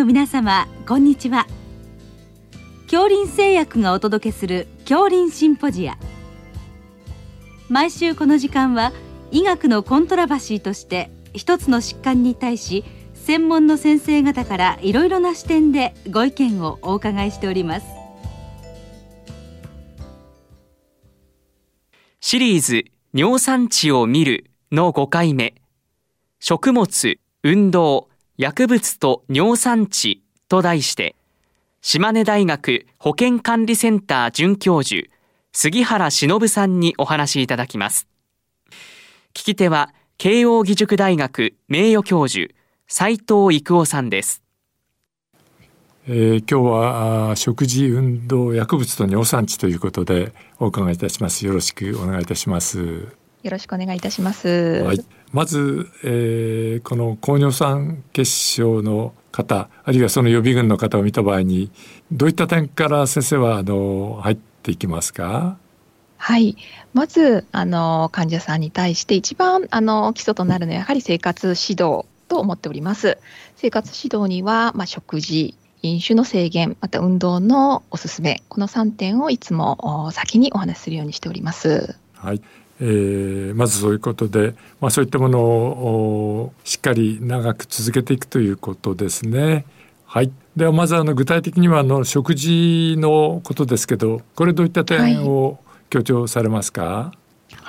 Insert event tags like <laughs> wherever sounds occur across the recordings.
の皆様こんにちは。恐林製薬がお届けする恐林シンポジア。毎週この時間は医学のコントラバシーとして一つの疾患に対し専門の先生方からいろいろな視点でご意見をお伺いしております。シリーズ尿酸値を見るの5回目食物、運動、薬物と尿酸値と題して島根大学保健管理センター准教授杉原忍さんにお話しいただきます。聞き手は慶應義塾大学名誉教授斉藤育夫さんです。えー、今日は食事運動薬物と尿酸値ということでお伺いいたします。よろしくお願いいたします。よろしくお願いいたします。はい、まず、えー、この高尿酸血症の方あるいはその予備軍の方を見た場合にどういった点から先生はあの入っていきますか？はい。まずあの患者さんに対して一番あの基礎となるのはやはり生活指導と思っております。生活指導には、まあ、食事飲酒の制限また運動のおすすめこの3点をいつも先にお話しするようにしております。はいえー、まずそういうことで、まあ、そういったものをしっかり長く続けていくということですね。はい、ではまずあの具体的にはあの食事のことですけどこれどういった点を強調されますか、はい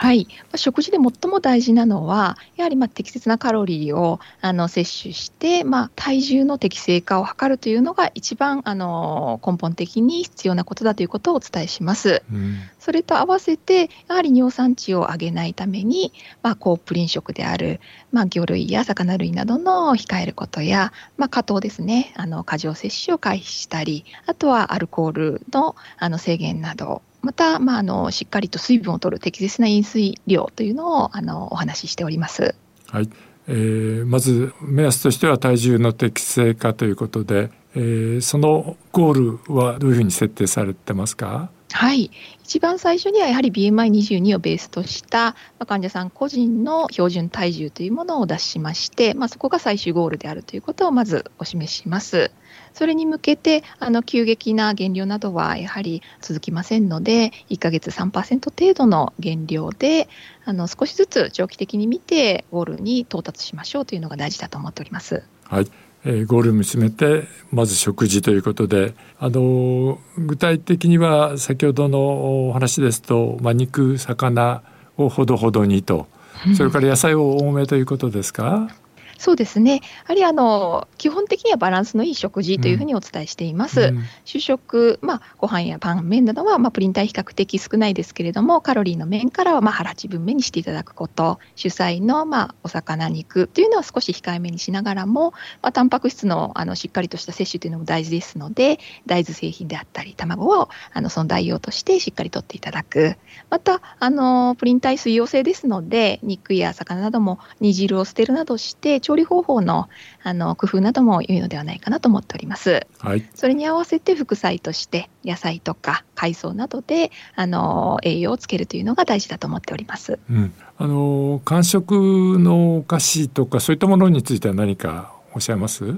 はい、食事で最も大事なのは、やはりまあ適切なカロリーをあの摂取して、まあ、体重の適正化を図るというのが一番あの根本的に必要なことだということをお伝えします。うん、それと合わせて、やはり尿酸値を上げないために、まあ、高プリン食である、まあ、魚類や魚類などの控えることや、まあ、加糖ですね、あの過剰摂取を回避したり、あとはアルコールのあの制限などまた、まあ、あのしっかりと水分を取る適切な飲水量というのをあのお話ししております。はいえー、まず目安としては体重の適正化ということで、えー、そのゴールはどういうふうに設定されてますか？はい一番最初にはやはり BMI22 をベースとした患者さん個人の標準体重というものを出しまして、まあ、そこが最終ゴールであるということをまずお示しします。それに向けてあの急激な減量などはやはり続きませんので1ヶ月3%程度の減量であの少しずつ長期的に見てゴールに到達しましょうというのが大事だと思っております。はいえー、ゴールを見つめてまず食事ということであの具体的には先ほどのお話ですと、まあ、肉魚をほどほどにとそれから野菜を多めということですか、そうですね。やはりあの基本的にはバランスのいい食事というふうにお伝えしています。うん、主食、まあご飯やパン、麺などはまあプリン体比較的少ないですけれども、カロリーの面からはまあ腹八分目にしていただくこと、主菜のまあお魚肉というのは少し控えめにしながらも、まあタンパク質のあのしっかりとした摂取というのも大事ですので、大豆製品であったり卵をあのその代用としてしっかりとっていただく。またあのプリン体水溶性ですので、肉や魚なども煮汁を捨てるなどして調理方法のあの工夫なども良いのではないかなと思っております。はい、それに合わせて副菜として野菜とか海藻などであの栄養をつけるというのが大事だと思っております。うん、あの間食のお菓子とかそういったものについては何かおっしゃいます？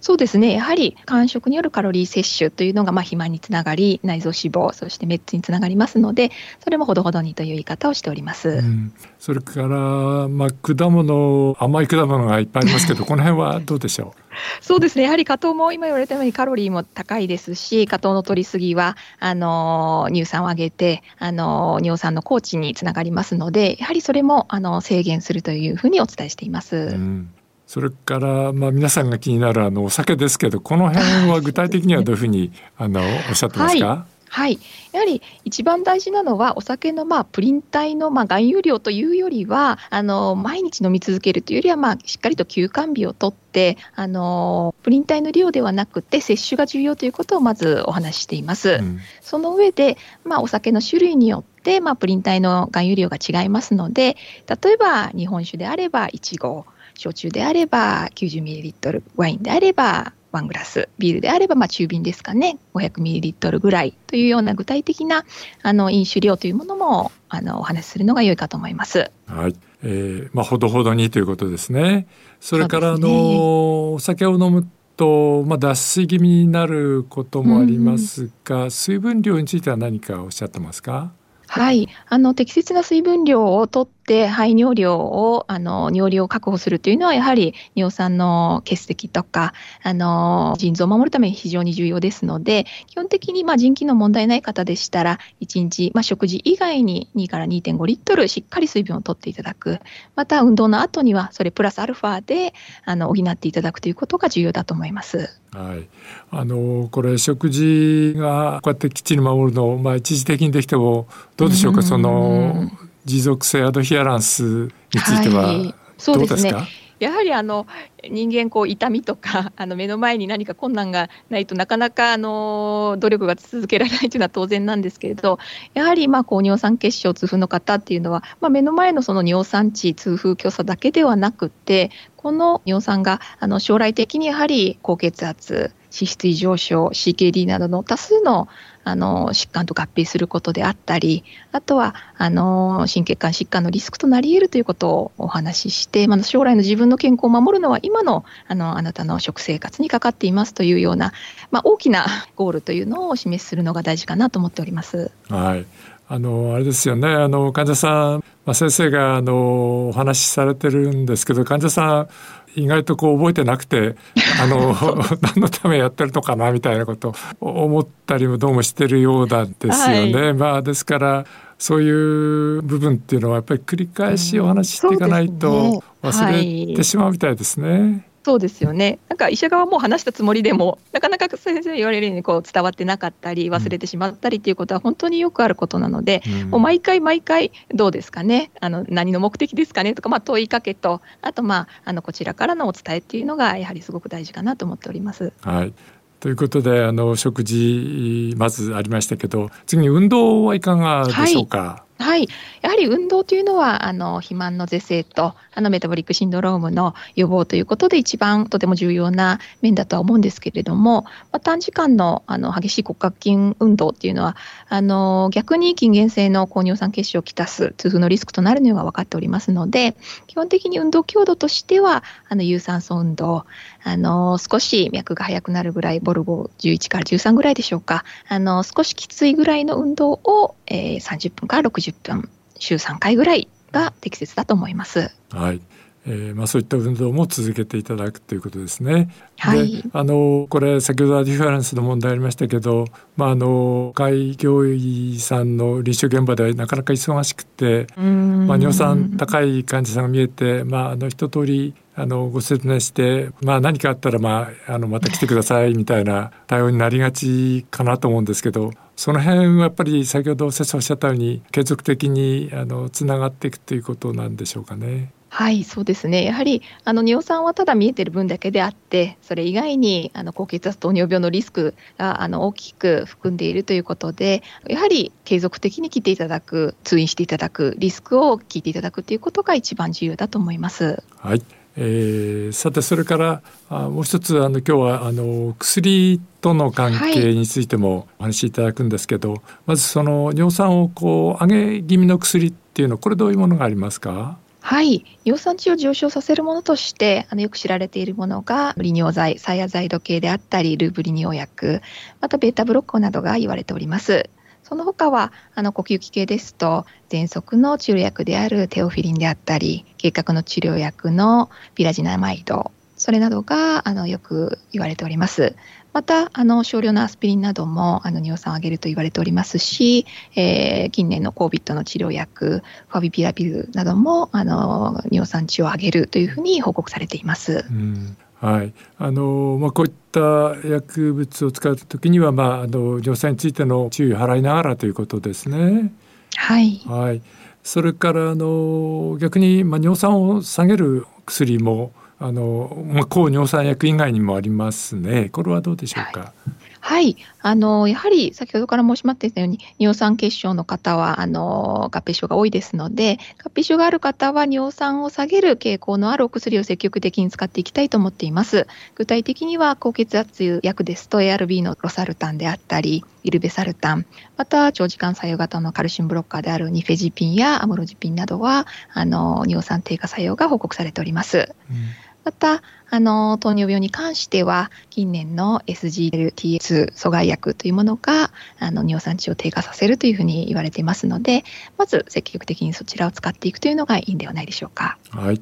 そうですね。やはり間食によるカロリー摂取というのがまあ肥満につながり内臓脂肪そしてメッツにつながりますのでそれもほどほどにという言い方をしております、うん、それから、まあ、果物甘い果物がいっぱいありますけど <laughs> この辺はどうでしょう？そうですね。やはり果糖も今言われたようにカロリーも高いですし果糖の取りすぎはあの乳酸を上げてあの尿酸の高知につながりますのでやはりそれもあの制限するというふうにお伝えしています。うんそれから、まあ、皆さんが気になるあのお酒ですけどこの辺は <laughs> 具体的にはどういうふうにあのおっしゃってますか、はい。はい、やはり一番大事なのはお酒のまあプリン体のまあ含有量というよりはあの毎日飲み続けるというよりはまあしっかりと休肝日をとってあのプリン体の量ではなくて摂取が重要ということをまずお話ししています。うん、その上で、まあ、お酒の種類によってまあプリン体の含有量が違いますので例えば日本酒であれば1合焼酎であれば 90ml ワインであれば1グラスビールであればまあ中瓶ですかね。500ml ぐらいというような具体的なあの飲酒量というものもあのお話しするのが良いかと思います。はい。えーまあ、ほどほどにということですね。それから、ね、あのお酒を飲むと、まあ、脱水気味になることもありますが、うん、水分量については何かおっしゃってますか？はい、あの適切な水分量をとって排尿量をあの尿量を確保するというのはやはり尿酸の結石とかあの腎臓を守るために非常に重要ですので基本的にまあ腎機能問題ない方でしたら1日、まあ、食事以外に2から2.5リットルしっかり水分をとっていただく。また運動の後にはそれプラスアルファであの補っていただくということが重要だと思います。はい、あのこれ食事がこうやってきっちり守るの、まあ、一時的にできてもどうでしょうか、その持続性アドヒアランスについてはどうですか、はいやはりあの人間こう痛みとか <laughs> あの目の前に何か困難がないとなかなかあの努力が続けられないというのは当然なんですけれどやはりまあ高尿酸血症痛風の方っていうのは、まあ、目の前のその尿酸値痛風虚佐だけではなくてこの尿酸があの将来的にやはり高血圧脂質異常症 CKD などの多数のあの疾患と合併することであったりあとはあの心血管疾患のリスクとなり得るということをお話しして、まあ、将来の自分の健康を守るのは今のあのあなたの食生活にかかっていますというような、まあ、大きな <laughs> ゴールというのをお示しするのが大事かなと思っております。はいあのあれですよねあの患者さん、まあ、先生があのお話しされてるんですけど患者さん意外とこう覚えてなくてあの <laughs> 何のためやってるのかなみたいなこと思ったりもどうもしてるようなんですよね。はい、まあですからそういう部分っていうのはやっぱり繰り返しお話ししていかないと忘れてしまうみたいですね。そうですよね。なんか医者側も話したつもりでも、なかなか先生言われるようにこう伝わってなかったり、忘れてしまったりっていうことは本当によくあることなので、うん、もう毎回毎回どうですかね、あの何の目的ですかねとか、まあ、問いかけと、あと、まあ、あのこちらからのお伝えっていうのが、やはりすごく大事かなと思っております。はい。ということであの食事まずありましたけど次に運動はいかがでしょうか、はいはい、やはり運動というのはあの肥満の是正とあのメタボリックシンドロームの予防ということで一番とても重要な面だとは思うんですけれども、まあ、短時間のあの激しい骨格筋運動っていうのはあの逆に筋原性の高尿酸血症をきたす痛風のリスクとなるのが分かっておりますので基本的に運動強度としてはあの有酸素運動あの少し脈が速くなるぐらいボルボ11から13ぐらいでしょうかあの少しきついぐらいの運動を、えー、30分から60分週3回ぐらいが適切だと思います。はいえーまあ、そういった運動も続けていただくということですね。はい、あのこれ先ほどアディファレンスの問題ありましたけど、まあ、あの開業医さんの臨床現場ではなかなか忙しくて、まあ、尿酸高い患者さんが見えて、まあ、あの一通りあのご説明して、まあ、何かあったら、まあ、あのまた来てください <laughs> みたいな対応になりがちかなと思うんですけどその辺はやっぱり先ほど先生おっしゃったように継続的にあのつながっていくということなんでしょうかね。はい、そうですね。やはりあの尿酸はただ見えてる分だけであって、それ以外にあの高血圧糖尿病のリスクがあの大きく含んでいるということで、やはり継続的に来ていただく、通院していただく、リスクを聞いていただくということが一番重要だと思います。はい。えー、さてそれからあもう一つあの今日はあの薬との関係についてもお話しいただくんですけど、はい、まずその尿酸をこう上げ気味の薬っていうのこれどういうものがありますか？はい、尿酸値を上昇させるものとしてあのよく知られているものが利尿剤、サヤザイド系であったりルーブ利尿薬、またベータブロッコなどが言われております。その他はあの呼吸器系ですと喘息の治療薬であるテオフィリンであったり結核の治療薬のピラジナマイドそれなどがあのよく言われております。またあの少量のアスピリンなどもあの尿酸を上げると言われておりますし、えー、近年の COVID の治療薬ファビピラピルなどもあの尿酸値を上げるというふうに報告されています。うんはいあのまあ、こういった薬物を使うときには、まあ、あの尿酸についての注意を払いながらということですね。はい、はい、それからあの逆に、まあ、尿酸を下げる薬もあの、まあ、抗尿酸薬以外にもありますね。これはどうでしょうか？はいはい、あのやはり先ほどから申しまっていたように尿酸血症の方はあの合併症が多いですので合併症がある方は尿酸を下げる傾向のあるお薬を積極的に使っていきたいと思っています。具体的には高血圧薬ですと ARB のロサルタンであったりイルベサルタンまた長時間作用型のカルシウムブロッカーであるニフェジピンやアモロジピンなどはあの尿酸低下作用が報告されております、うん。また、あの、糖尿病に関しては、近年の SGLT2 阻害薬というものが、あの、尿酸値を低下させるというふうに言われていますので、まず積極的にそちらを使っていくというのがいいんではないでしょうか。はい。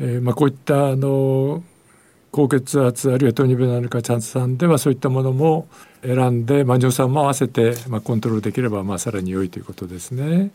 えー、まあ、こういったあの高血圧あるいは糖尿病のある患者さんではそういったものも選んで、まあ、尿酸も合わせて、まあ、コントロールできれば、まあ、さらに良いということですね。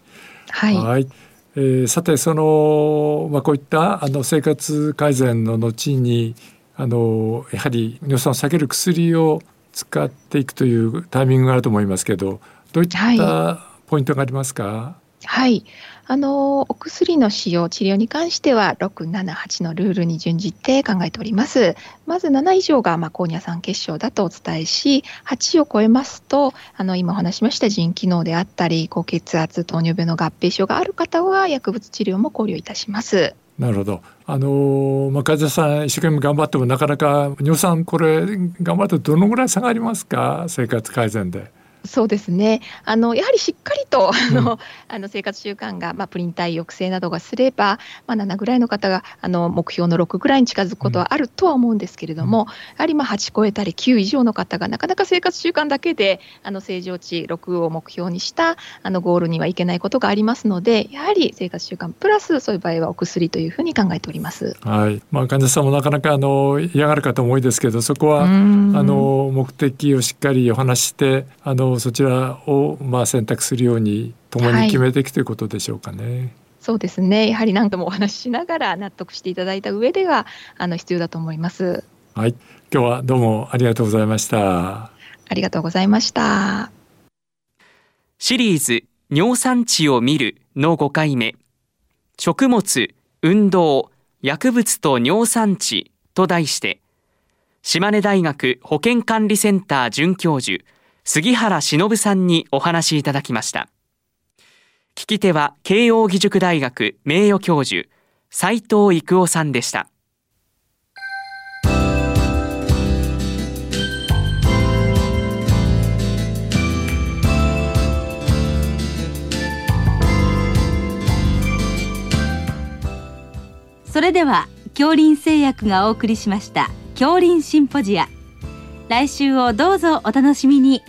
はい、はいえー、さてその、まあ、こういったあの生活改善の後にあのやはり尿酸を下げる薬を使っていくというタイミングがあると思いますけどどういったポイントがありますか、はいはい。あの、お薬の使用、治療に関しては、6、7、8のルールに準じて考えております。まず7以上が、まあ、高乳酸血症だとお伝えし、8を超えますと、あの、今お話しました腎機能であったり、高血圧、糖尿病の合併症がある方は、薬物治療も考慮いたします。なるほど。あのまあ、患者さん一生懸命頑張ってもなかなか尿酸これ頑張ってどのぐらい下がりますか？生活改善で。そうですね。あのやはりしっかりとあの、うん、あの生活習慣が、まあ、プリン体抑制などがすれば、まあ、7ぐらいの方があの目標の6ぐらいに近づくことはあるとは思うんですけれども、うん、やはりまあ8超えたり9以上の方がなかなか生活習慣だけであの正常値6を目標にしたあのゴールにはいけないことがありますのでやはり生活習慣プラスそういう場合はお薬というふうに考えております。はい。まあ、患者さんもなかなかあの嫌がる方も多いですけどそこはあの目的をしっかりお話してあのそちらをまあ選択するように共に決めていく、ということでしょうかね。そうですね。やはり何度もお話ししながら納得していただいた上ではあの必要だと思います。はい。今日はどうもありがとうございました。ありがとうございました。シリーズ尿酸値を見るの5回目。食物、運動、薬物と尿酸値と題して、島根大学保健管理センター准教授杉原忍さんにお話しいただきました。聞き手は慶應義塾大学名誉教授斉藤育夫さんでした。それでは恐林製薬がお送りしました恐林シンポジア来週をどうぞお楽しみに